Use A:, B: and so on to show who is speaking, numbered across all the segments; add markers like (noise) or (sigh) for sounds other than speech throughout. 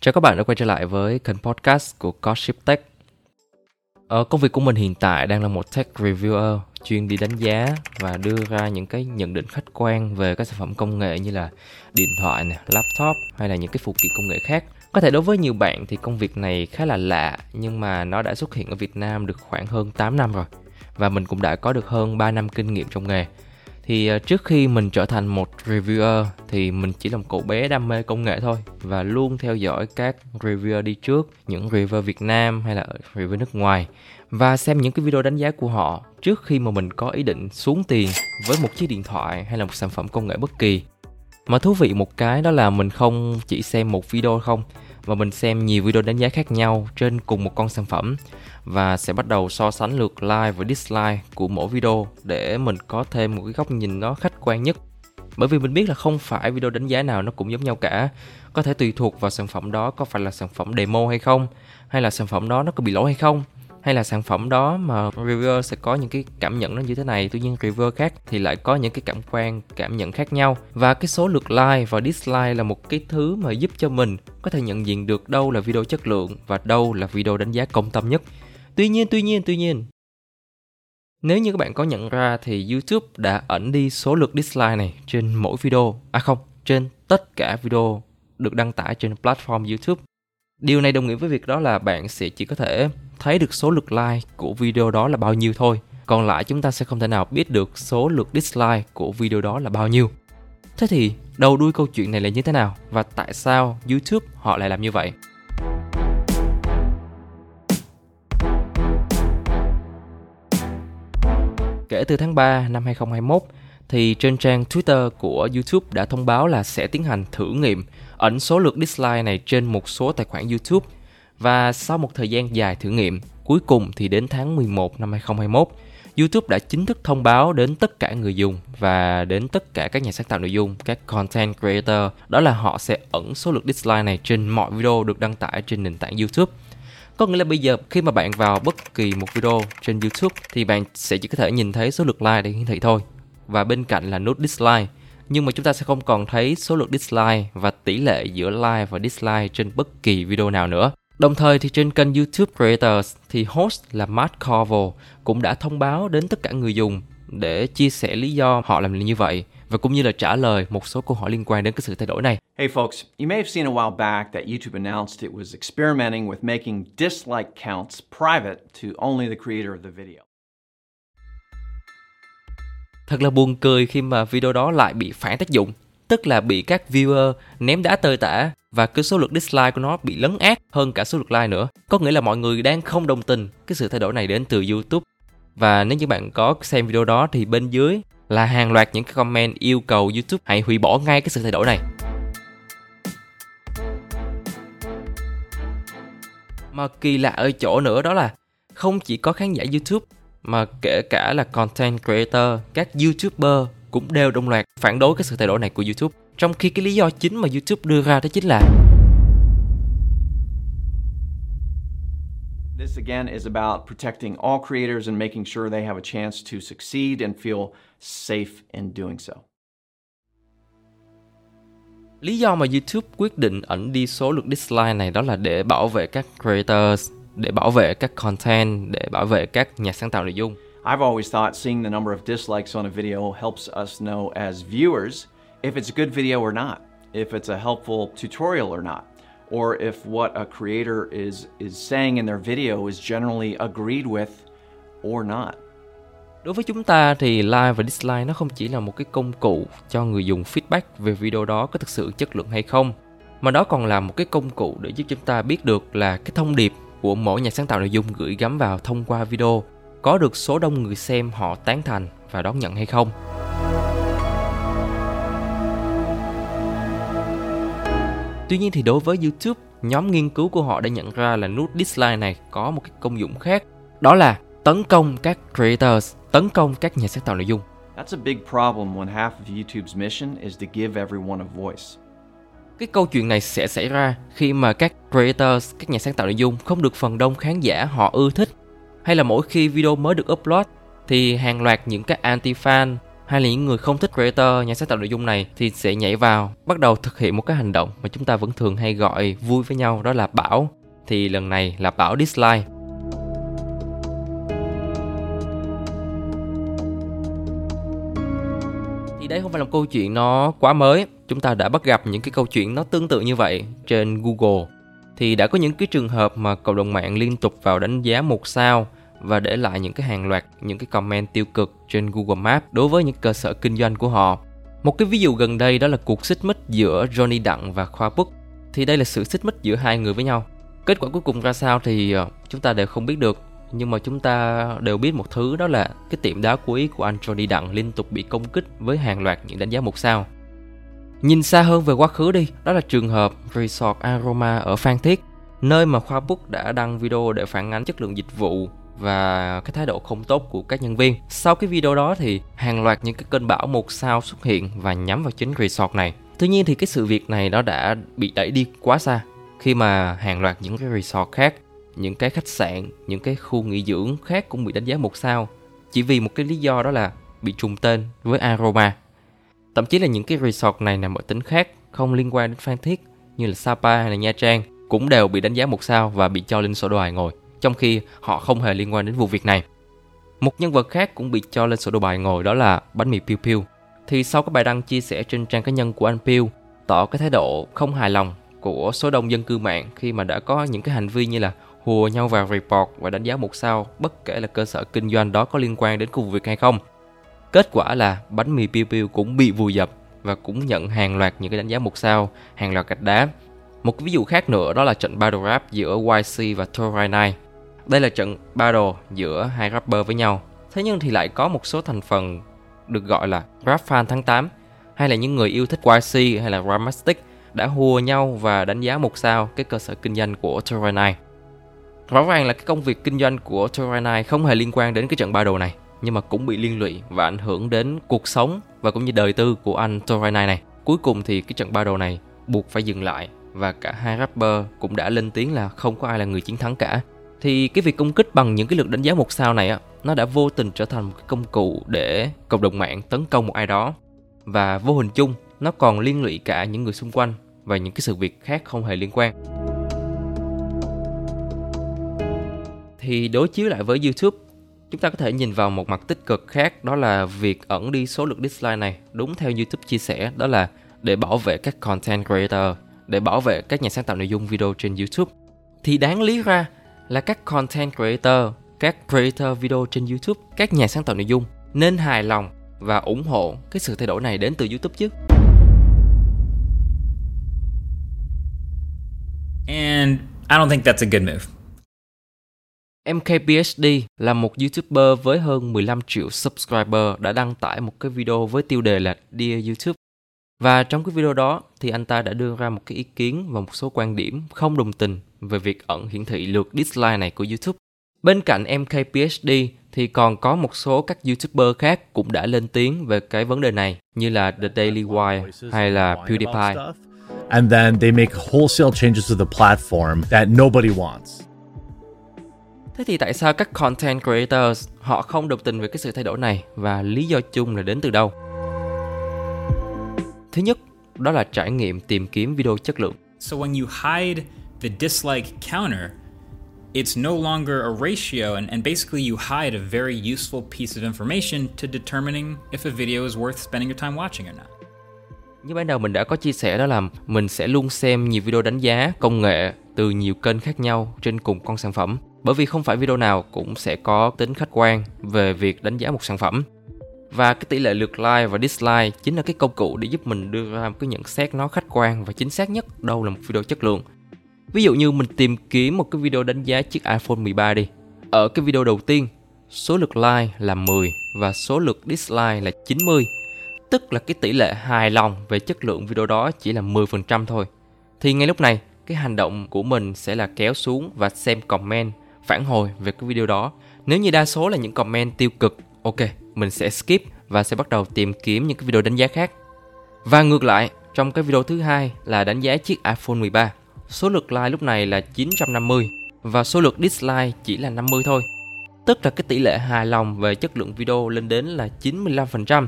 A: Chào các bạn đã quay trở lại với kênh podcast của Coship Tech. Ở công việc của mình hiện tại đang là một tech reviewer chuyên đi đánh giá và đưa ra những cái nhận định khách quan về các sản phẩm công nghệ như là điện thoại, này, laptop hay là những cái phụ kiện công nghệ khác. Có thể đối với nhiều bạn thì công việc này khá là lạ nhưng mà nó đã xuất hiện ở Việt Nam được khoảng hơn 8 năm rồi và mình cũng đã có được hơn 3 năm kinh nghiệm trong nghề thì ờ, trước khi mình trở thành một reviewer thì mình chỉ là một cậu bé đam mê công nghệ thôi và luôn theo dõi các reviewer đi trước, những reviewer Việt Nam hay là reviewer nước ngoài và xem những cái video đánh giá của họ trước khi mà mình có ý định xuống tiền với một chiếc điện thoại hay là một sản phẩm công nghệ bất kỳ. Mà thú vị một cái đó là mình không chỉ xem một video không và mình xem nhiều video đánh giá khác nhau trên cùng một con sản phẩm và sẽ bắt đầu so sánh lượt like và dislike của mỗi video để mình có thêm một cái góc nhìn nó khách quan nhất. Bởi vì mình biết là không phải video đánh giá nào nó cũng giống nhau cả. Có thể tùy thuộc vào sản phẩm đó có phải là sản phẩm demo hay không, hay là sản phẩm đó nó có bị lỗi hay không hay là sản phẩm đó mà reviewer sẽ có những cái cảm nhận nó như thế này? Tuy nhiên reviewer khác thì lại có những cái cảm quan cảm nhận khác nhau. Và cái số lượt like và dislike là một cái thứ mà giúp cho mình có thể nhận diện được đâu là video chất lượng và đâu là video đánh giá công tâm nhất. Tuy nhiên tuy nhiên tuy nhiên nếu như các bạn có nhận ra thì YouTube đã ẩn đi số lượt dislike này trên mỗi video, à không, trên tất cả video được đăng tải trên platform YouTube. Điều này đồng nghĩa với việc đó là bạn sẽ chỉ có thể thấy được số lượt like của video đó là bao nhiêu thôi. Còn lại chúng ta sẽ không thể nào biết được số lượt dislike của video đó là bao nhiêu. Thế thì, đầu đuôi câu chuyện này là như thế nào và tại sao YouTube họ lại làm như vậy? Kể từ tháng 3 năm 2021 thì trên trang Twitter của YouTube đã thông báo là sẽ tiến hành thử nghiệm ẩn số lượt dislike này trên một số tài khoản YouTube và sau một thời gian dài thử nghiệm, cuối cùng thì đến tháng 11 năm 2021, YouTube đã chính thức thông báo đến tất cả người dùng và đến tất cả các nhà sáng tạo nội dung, các content creator, đó là họ sẽ ẩn số lượt dislike này trên mọi video được đăng tải trên nền tảng YouTube. Có nghĩa là bây giờ khi mà bạn vào bất kỳ một video trên YouTube thì bạn sẽ chỉ có thể nhìn thấy số lượt like để hiển thị thôi. Và bên cạnh là nút dislike. Nhưng mà chúng ta sẽ không còn thấy số lượt dislike và tỷ lệ giữa like và dislike trên bất kỳ video nào nữa. Đồng thời thì trên kênh YouTube Creators thì host là Matt Carvel cũng đã thông báo đến tất cả người dùng để chia sẻ lý do họ làm như vậy và cũng như là trả lời một số câu hỏi liên quan đến cái sự thay đổi này.
B: Hey folks, you may have seen a while back that YouTube announced it was experimenting with making dislike counts private to only the creator of the video.
A: Thật là buồn cười khi mà video đó lại bị phản tác dụng, tức là bị các viewer ném đá tơi tả và cái số lượt dislike của nó bị lấn át hơn cả số lượt like nữa. Có nghĩa là mọi người đang không đồng tình cái sự thay đổi này đến từ YouTube. Và nếu như bạn có xem video đó thì bên dưới là hàng loạt những cái comment yêu cầu YouTube hãy hủy bỏ ngay cái sự thay đổi này. Mà kỳ lạ ở chỗ nữa đó là không chỉ có khán giả YouTube mà kể cả là content creator, các YouTuber cũng đều đồng loạt phản đối cái sự thay đổi này của YouTube. Trong khi cái lý do chính mà YouTube đưa ra đó chính là
B: This again is about protecting all creators and making sure they have a chance to succeed and feel safe in doing so.
A: Lý do mà YouTube quyết định ẩn đi số lượt dislike này đó là để bảo vệ các creators, để bảo vệ các content, để bảo vệ các nhà sáng tạo nội dung.
B: I've always thought seeing the number of dislikes on a video helps us know as viewers if it's a good video or not, if it's a helpful tutorial or not, or if what a creator is is saying in their video is generally agreed with or not.
A: Đối với chúng ta thì like và dislike nó không chỉ là một cái công cụ cho người dùng feedback về video đó có thực sự chất lượng hay không, mà đó còn là một cái công cụ để giúp chúng ta biết được là cái thông điệp của mỗi nhà sáng tạo nội dung gửi gắm vào thông qua video có được số đông người xem họ tán thành và đón nhận hay không. Tuy nhiên thì đối với YouTube, nhóm nghiên cứu của họ đã nhận ra là nút dislike này có một cái công dụng khác, đó là tấn công các creators, tấn công các nhà sáng tạo nội dung.
B: That's a big problem when half of YouTube's mission is to give everyone a voice.
A: Cái câu chuyện này sẽ xảy ra khi mà các creators, các nhà sáng tạo nội dung không được phần đông khán giả họ ưa thích. Hay là mỗi khi video mới được upload thì hàng loạt những cái anti-fan hay là những người không thích creator, nhà sáng tạo nội dung này thì sẽ nhảy vào, bắt đầu thực hiện một cái hành động mà chúng ta vẫn thường hay gọi vui với nhau đó là bảo. Thì lần này là bảo dislike. Thì đấy không phải là một câu chuyện nó quá mới chúng ta đã bắt gặp những cái câu chuyện nó tương tự như vậy trên google thì đã có những cái trường hợp mà cộng đồng mạng liên tục vào đánh giá một sao và để lại những cái hàng loạt những cái comment tiêu cực trên Google Maps đối với những cơ sở kinh doanh của họ. Một cái ví dụ gần đây đó là cuộc xích mích giữa Johnny Đặng và Khoa Bức. Thì đây là sự xích mích giữa hai người với nhau. Kết quả cuối cùng ra sao thì ờ, chúng ta đều không biết được nhưng mà chúng ta đều biết một thứ đó là cái tiệm đá quý của anh Johnny Đặng liên tục bị công kích với hàng loạt những đánh giá một sao. Nhìn xa hơn về quá khứ đi, đó là trường hợp Resort Aroma ở Phan Thiết, nơi mà Khoa Book đã đăng video để phản ánh chất lượng dịch vụ và cái thái độ không tốt của các nhân viên. Sau cái video đó thì hàng loạt những cái cơn bão một sao xuất hiện và nhắm vào chính resort này. Tuy nhiên thì cái sự việc này nó đã bị đẩy đi quá xa khi mà hàng loạt những cái resort khác những cái khách sạn, những cái khu nghỉ dưỡng khác cũng bị đánh giá một sao. Chỉ vì một cái lý do đó là bị trùng tên với aroma. Thậm chí là những cái resort này nằm ở tỉnh khác, không liên quan đến phan thiết như là sapa hay là nha trang, cũng đều bị đánh giá một sao và bị cho lên sổ đồ bài ngồi, trong khi họ không hề liên quan đến vụ việc này. Một nhân vật khác cũng bị cho lên sổ đồ bài ngồi đó là bánh mì Piu Piu. Thì sau cái bài đăng chia sẻ trên trang cá nhân của anh Piu, tỏ cái thái độ không hài lòng của số đông dân cư mạng khi mà đã có những cái hành vi như là hùa nhau vào report và đánh giá một sao bất kể là cơ sở kinh doanh đó có liên quan đến công việc hay không. Kết quả là bánh mì Piu Piu cũng bị vùi dập và cũng nhận hàng loạt những cái đánh giá một sao, hàng loạt gạch đá. Một ví dụ khác nữa đó là trận battle rap giữa YC và Torai Nine. Đây là trận battle giữa hai rapper với nhau. Thế nhưng thì lại có một số thành phần được gọi là rap fan tháng 8 hay là những người yêu thích YC hay là Ramastic đã hùa nhau và đánh giá một sao cái cơ sở kinh doanh của Torai Nine. Rõ ràng là cái công việc kinh doanh của Toranai không hề liên quan đến cái trận ba đồ này nhưng mà cũng bị liên lụy và ảnh hưởng đến cuộc sống và cũng như đời tư của anh Toranai này. Cuối cùng thì cái trận ba đồ này buộc phải dừng lại và cả hai rapper cũng đã lên tiếng là không có ai là người chiến thắng cả. Thì cái việc công kích bằng những cái lượt đánh giá một sao này á, nó đã vô tình trở thành một cái công cụ để cộng đồng mạng tấn công một ai đó và vô hình chung nó còn liên lụy cả những người xung quanh và những cái sự việc khác không hề liên quan. Thì đối chiếu lại với YouTube, chúng ta có thể nhìn vào một mặt tích cực khác, đó là việc ẩn đi số lượng dislike này. Đúng theo YouTube chia sẻ, đó là để bảo vệ các content creator, để bảo vệ các nhà sáng tạo nội dung video trên YouTube. Thì đáng lý ra là các content creator, các creator video trên YouTube, các nhà sáng tạo nội dung nên hài lòng và ủng hộ cái sự thay đổi này đến từ YouTube chứ.
C: And I don't think that's a good move.
A: MKBHD là một YouTuber với hơn 15 triệu subscriber đã đăng tải một cái video với tiêu đề là Dear YouTube. Và trong cái video đó thì anh ta đã đưa ra một cái ý kiến và một số quan điểm không đồng tình về việc ẩn hiển thị lượt dislike này của YouTube. Bên cạnh MKBHD thì còn có một số các YouTuber khác cũng đã lên tiếng về cái vấn đề này, như là The Daily Wire hay là PewDiePie.
D: And then they make wholesale changes to the platform that nobody wants.
A: Thế thì tại sao các content creators họ không đồng tình về cái sự thay đổi này và lý do chung là đến từ đâu? Thứ nhất, đó là trải nghiệm tìm kiếm video chất lượng.
C: So when you hide the dislike counter, it's no longer a ratio and, and basically you hide a very useful piece of information to determining if a video is worth spending your time watching or not.
A: Như ban đầu mình đã có chia sẻ đó là mình sẽ luôn xem nhiều video đánh giá công nghệ từ nhiều kênh khác nhau trên cùng con sản phẩm, bởi vì không phải video nào cũng sẽ có tính khách quan về việc đánh giá một sản phẩm. Và cái tỷ lệ lượt like và dislike chính là cái công cụ để giúp mình đưa ra một cái nhận xét nó khách quan và chính xác nhất, đâu là một video chất lượng. Ví dụ như mình tìm kiếm một cái video đánh giá chiếc iPhone 13 đi. Ở cái video đầu tiên, số lượt like là 10 và số lượt dislike là 90 tức là cái tỷ lệ hài lòng về chất lượng video đó chỉ là 10% thôi. Thì ngay lúc này cái hành động của mình sẽ là kéo xuống và xem comment phản hồi về cái video đó. Nếu như đa số là những comment tiêu cực, ok, mình sẽ skip và sẽ bắt đầu tìm kiếm những cái video đánh giá khác. Và ngược lại, trong cái video thứ hai là đánh giá chiếc iPhone 13. Số lượt like lúc này là 950 và số lượt dislike chỉ là 50 thôi. Tức là cái tỷ lệ hài lòng về chất lượng video lên đến là 95%.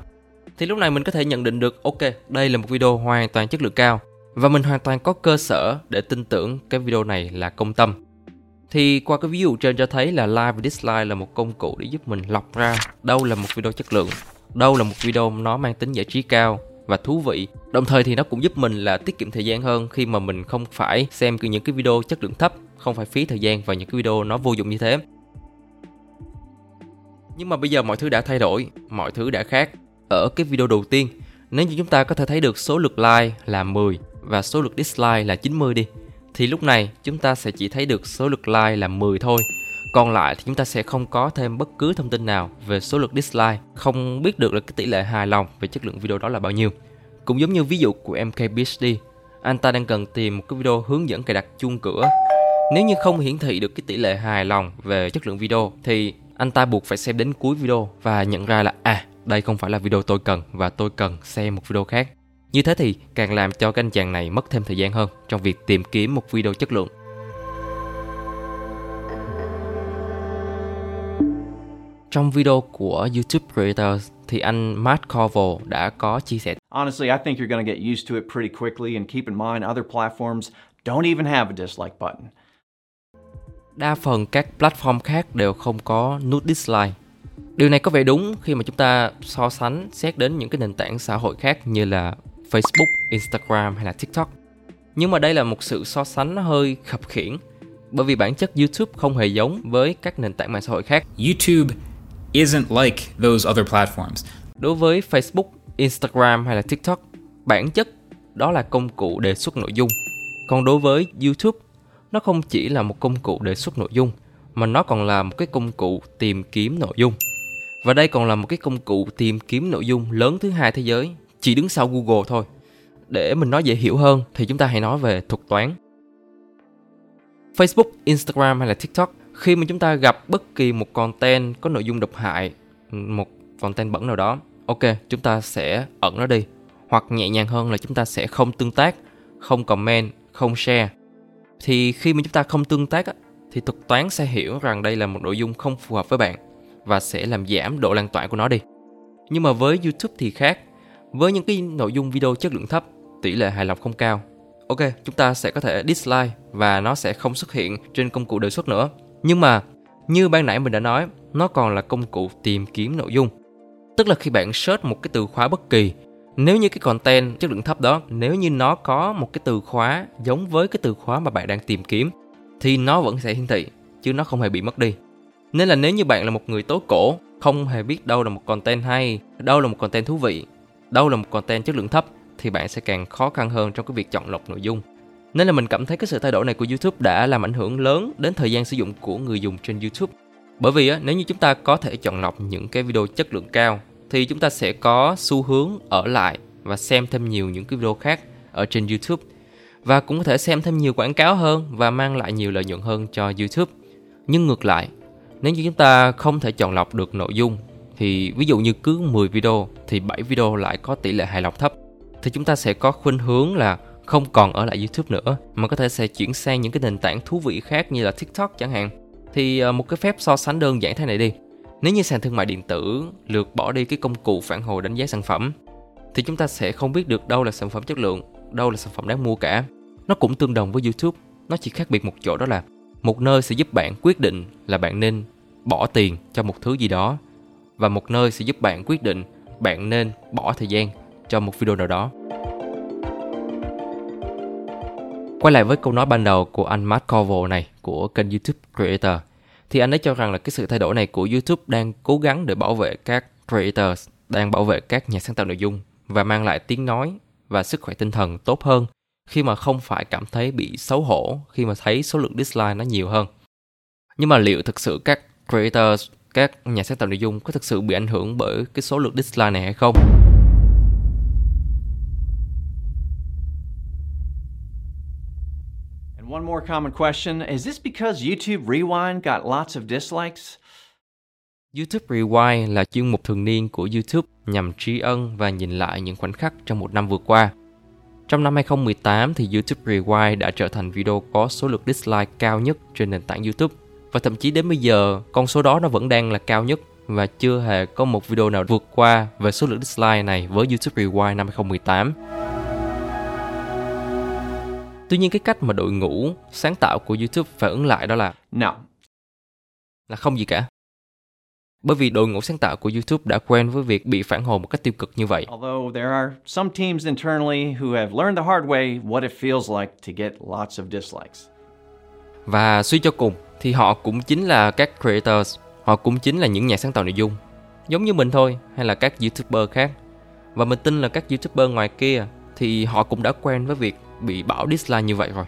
A: Thì lúc này mình có thể nhận định được ok, đây là một video hoàn toàn chất lượng cao và mình hoàn toàn có cơ sở để tin tưởng cái video này là công tâm. Thì qua cái ví dụ trên cho thấy là like và dislike là một công cụ để giúp mình lọc ra đâu là một video chất lượng, đâu là một video nó mang tính giải trí cao và thú vị. Đồng thời thì nó cũng giúp mình là tiết kiệm thời gian hơn khi mà mình không phải xem những cái video chất lượng thấp, không phải phí thời gian vào những cái video nó vô dụng như thế. Nhưng mà bây giờ mọi thứ đã thay đổi, mọi thứ đã khác. Ở cái video đầu tiên, nếu như chúng ta có thể thấy được số lượt like là 10 và số lượt dislike là 90 đi, thì lúc này chúng ta sẽ chỉ thấy được số lượt like là 10 thôi. Còn lại thì chúng ta sẽ không có thêm bất cứ thông tin nào về số lượt dislike, không biết được là cái tỷ lệ hài lòng về chất lượng video đó là bao nhiêu. Cũng giống như ví dụ của MKBHD, anh ta đang cần tìm một cái video hướng dẫn cài đặt chuông cửa. Nếu như không hiển thị được cái tỷ lệ hài lòng về chất lượng video thì anh ta buộc phải xem đến cuối video và nhận ra là à đây không phải là video tôi cần và tôi cần xem một video khác. Như thế thì càng làm cho anh chàng này mất thêm thời gian hơn trong việc tìm kiếm một video chất lượng. Trong video của YouTube Creators thì anh Matt Corvo đã có chia sẻ
B: Honestly, I think you're going to get used to it pretty quickly and keep in mind other platforms don't even have a dislike button.
A: Đa phần các platform khác đều không có nút dislike. Điều này có vẻ đúng khi mà chúng ta so sánh xét đến những cái nền tảng xã hội khác như là Facebook, Instagram hay là TikTok. Nhưng mà đây là một sự so sánh nó hơi khập khiển bởi vì bản chất YouTube không hề giống với các nền tảng mạng xã hội khác.
C: YouTube isn't like those other platforms.
A: Đối với Facebook, Instagram hay là TikTok, bản chất đó là công cụ đề xuất nội dung. Còn đối với YouTube, nó không chỉ là một công cụ đề xuất nội dung mà nó còn là một cái công cụ tìm kiếm nội dung. Và đây còn là một cái công cụ tìm kiếm nội dung lớn thứ hai thế giới, chỉ đứng sau Google thôi. Để mình nói dễ hiểu hơn thì chúng ta hãy nói về thuật toán. Facebook, Instagram hay là TikTok khi mà chúng ta gặp bất kỳ một content có nội dung độc hại, một content bẩn nào đó, ok, chúng ta sẽ ẩn nó đi. Hoặc nhẹ nhàng hơn là chúng ta sẽ không tương tác, không comment, không share. Thì khi mà chúng ta không tương tác thì thuật toán sẽ hiểu rằng đây là một nội dung không phù hợp với bạn và sẽ làm giảm độ lan tỏa của nó đi. Nhưng mà với YouTube thì khác. Với những cái nội dung video chất lượng thấp, tỷ lệ hài lòng không cao. Ok, chúng ta sẽ có thể dislike và nó sẽ không xuất hiện trên công cụ đề xuất nữa. Nhưng mà như ban nãy mình đã nói, nó còn là công cụ tìm kiếm nội dung. Tức là khi bạn search một cái từ khóa bất kỳ, nếu như cái content chất lượng thấp đó, nếu như nó có một cái từ khóa giống với cái từ khóa mà bạn đang tìm kiếm thì nó vẫn sẽ hiển thị chứ nó không hề bị mất đi. Nên là nếu như bạn là một người tối cổ, không hề biết đâu là một content hay, đâu là một content thú vị, đâu là một content chất lượng thấp thì bạn sẽ càng khó khăn hơn trong cái việc chọn lọc nội dung. Nên là mình cảm thấy cái sự thay đổi này của YouTube đã làm ảnh hưởng lớn đến thời gian sử dụng của người dùng trên YouTube. Bởi vì á, nếu như chúng ta có thể chọn lọc những cái video chất lượng cao thì chúng ta sẽ có xu hướng ở lại và xem thêm nhiều những cái video khác ở trên YouTube và cũng có thể xem thêm nhiều quảng cáo hơn và mang lại nhiều lợi nhuận hơn cho YouTube. Nhưng ngược lại, nếu như chúng ta không thể chọn lọc được nội dung thì ví dụ như cứ 10 video thì 7 video lại có tỷ lệ hài lòng thấp thì chúng ta sẽ có khuynh hướng là không còn ở lại YouTube nữa mà có thể sẽ chuyển sang những cái nền tảng thú vị khác như là TikTok chẳng hạn. Thì ờ, một cái phép so sánh đơn giản thế này đi. Nếu như sàn thương mại điện tử lược bỏ đi cái công cụ phản hồi đánh giá sản phẩm thì chúng ta sẽ không biết được đâu là sản phẩm chất lượng, đâu là sản phẩm đáng mua cả. Nó cũng tương đồng với YouTube, nó chỉ khác biệt một chỗ đó là một nơi sẽ giúp bạn quyết định là bạn nên bỏ tiền cho một thứ gì đó và một nơi sẽ giúp bạn quyết định bạn nên bỏ thời gian cho một video nào đó. Quay lại với câu nói ban đầu của anh Matt Corvo này của kênh YouTube Creator thì anh ấy cho rằng là cái sự thay đổi này của YouTube đang cố gắng để bảo vệ các creators, đang bảo vệ các nhà sáng tạo nội dung và mang lại tiếng nói và sức khỏe tinh thần tốt hơn khi mà không phải cảm thấy bị xấu hổ khi mà thấy số lượng dislike nó nhiều hơn. Nhưng mà liệu thực sự các creators, các nhà sáng tạo nội dung có thực sự bị ảnh hưởng bởi cái số lượng dislike này hay không?
B: more common question Is this because YouTube Rewind got lots of dislikes?
A: YouTube Rewind là chuyên mục thường niên của YouTube nhằm tri ân và nhìn lại những khoảnh khắc trong một năm vừa qua. Trong năm 2018 thì YouTube Rewind đã trở thành video có số lượt dislike cao nhất trên nền tảng YouTube. Và thậm chí đến bây giờ, con số đó nó vẫn đang là cao nhất và chưa hề có một video nào vượt qua về số lượng dislike này với YouTube Rewind năm 2018. Tuy nhiên cái cách mà đội ngũ sáng tạo của YouTube phản ứng lại đó là
B: No.
A: là không gì cả. Bởi vì đội ngũ sáng tạo của YouTube đã quen với việc bị phản hồi một cách tiêu cực như vậy.
B: Although there are some teams internally who have learned the hard way what it feels like to get lots of dislikes.
A: Và suy cho cùng thì họ cũng chính là các creators, họ cũng chính là những nhà sáng tạo nội dung. Giống như mình thôi, hay là các YouTuber khác. Và mình tin là các YouTuber ngoài kia thì họ cũng đã quen với việc bị bảo dislike như vậy rồi.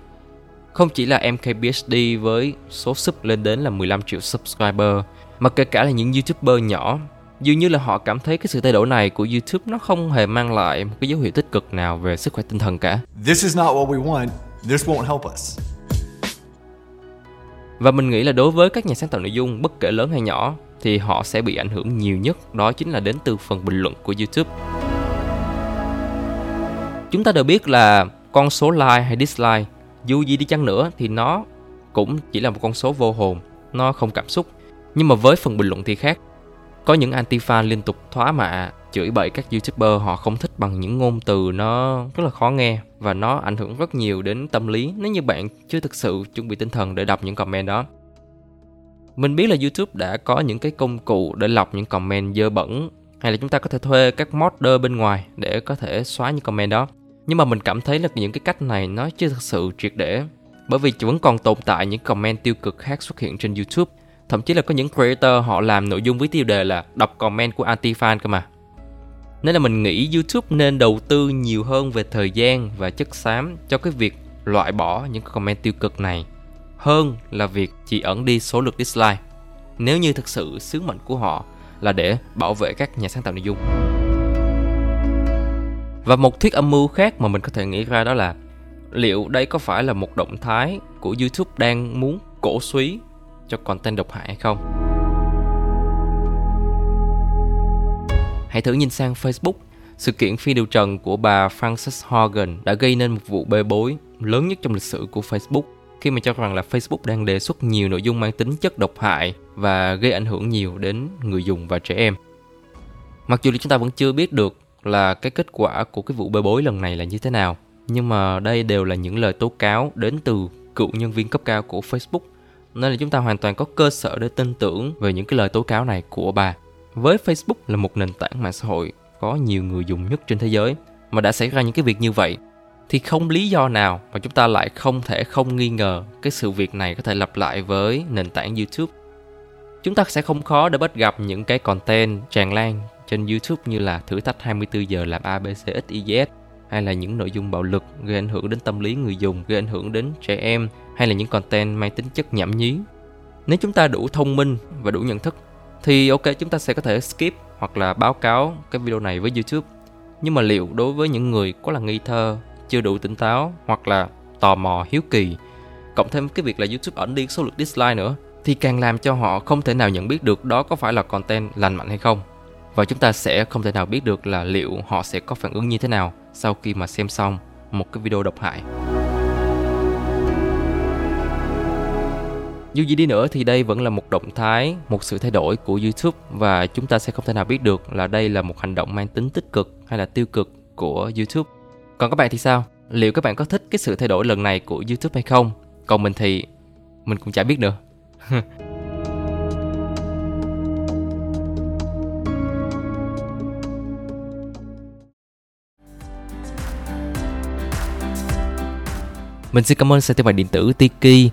A: Không chỉ là MKBHD với số sub lên đến là 15 triệu subscriber, mà kể cả là những YouTuber nhỏ, dường như là họ cảm thấy cái sự thay đổi này của YouTube nó không hề mang lại một cái dấu hiệu tích cực nào về sức khỏe tinh thần cả.
E: This is not what we want. This won't help us.
A: Và mình nghĩ là đối với các nhà sáng tạo nội dung bất kể lớn hay nhỏ thì họ sẽ bị ảnh hưởng nhiều nhất đó chính là đến từ phần bình luận của YouTube. Chúng ta đều biết là con số like hay dislike dù gì đi chăng nữa thì nó cũng chỉ là một con số vô hồn, nó không cảm xúc. Nhưng mà với phần bình luận thì khác. Có những anti-fan liên tục thóa mạ, chửi bậy các YouTuber, họ không thích bằng những ngôn từ nó rất là khó nghe và nó ảnh hưởng rất nhiều đến tâm lý nếu như bạn chưa thực sự chuẩn bị tinh thần để đọc những comment đó. Mình biết là YouTube đã có những cái công cụ để lọc những comment dơ bẩn, hay là chúng ta có thể thuê các modder bên ngoài để có thể xóa những comment đó. Nhưng mà mình cảm thấy là những cái cách này nó chưa thực sự triệt để, bởi vì vẫn còn tồn tại những comment tiêu cực khác xuất hiện trên YouTube. Thậm chí là có những creator họ làm nội dung với tiêu đề là đọc comment của anti-fan cơ mà. Nên là mình nghĩ YouTube nên đầu tư nhiều hơn về thời gian và chất xám cho cái việc loại bỏ những comment tiêu cực này hơn là việc chỉ ẩn đi số lượt dislike. Nếu như thực sự sứ mệnh của họ là để bảo vệ các nhà sáng tạo nội dung. Và một thuyết âm mưu khác mà mình có thể nghĩ ra đó là liệu đây có phải là một động thái của YouTube đang muốn cổ suý cho content độc hại hay không? Hãy thử nhìn sang Facebook. Sự kiện phi điều trần của bà Frances Hogan đã gây nên một vụ bê bối lớn nhất trong lịch sử của Facebook khi mà cho rằng là Facebook đang đề xuất nhiều nội dung mang tính chất độc hại và gây ảnh hưởng nhiều đến người dùng và trẻ em. Mặc dù là chúng ta vẫn chưa biết được là cái kết quả của cái vụ bê bối lần này là như thế nào, nhưng mà đây đều là những lời tố cáo đến từ cựu nhân viên cấp cao của Facebook nên là chúng ta hoàn toàn có cơ sở để tin tưởng về những cái lời tố cáo này của bà. Với Facebook là một nền tảng mạng xã hội có nhiều người dùng nhất trên thế giới mà đã xảy ra những cái việc như vậy thì không lý do nào mà chúng ta lại không thể không nghi ngờ cái sự việc này có thể lặp lại với nền tảng YouTube. Chúng ta sẽ không khó để bắt gặp những cái content tràn lan trên YouTube như là thử thách 24 giờ làm ABCXYZ hay là những nội dung bạo lực gây ảnh hưởng đến tâm lý người dùng, gây ảnh hưởng đến trẻ em hay là những content mang tính chất nhảm nhí. Nếu chúng ta đủ thông minh và đủ nhận thức thì ok chúng ta sẽ có thể skip hoặc là báo cáo cái video này với YouTube. Nhưng mà liệu đối với những người có là nghi thơ, chưa đủ tỉnh táo hoặc là tò mò hiếu kỳ, cộng thêm cái việc là YouTube ẩn đi số lượt dislike nữa thì càng làm cho họ không thể nào nhận biết được đó có phải là content lành mạnh hay không. Và chúng ta sẽ không thể nào biết được là liệu họ sẽ có phản ứng như thế nào sau khi mà xem xong một cái video độc hại. Dù gì đi nữa thì đây vẫn là một động thái, một sự thay đổi của YouTube và chúng ta sẽ không thể nào biết được là đây là một hành động mang tính tích cực hay là tiêu cực của YouTube. Còn các bạn thì sao? Liệu các bạn có thích cái sự thay đổi lần này của YouTube hay không? Còn mình thì mình cũng chả biết nữa. (laughs) Mình xin cảm ơn sàn thương mại điện tử Tiki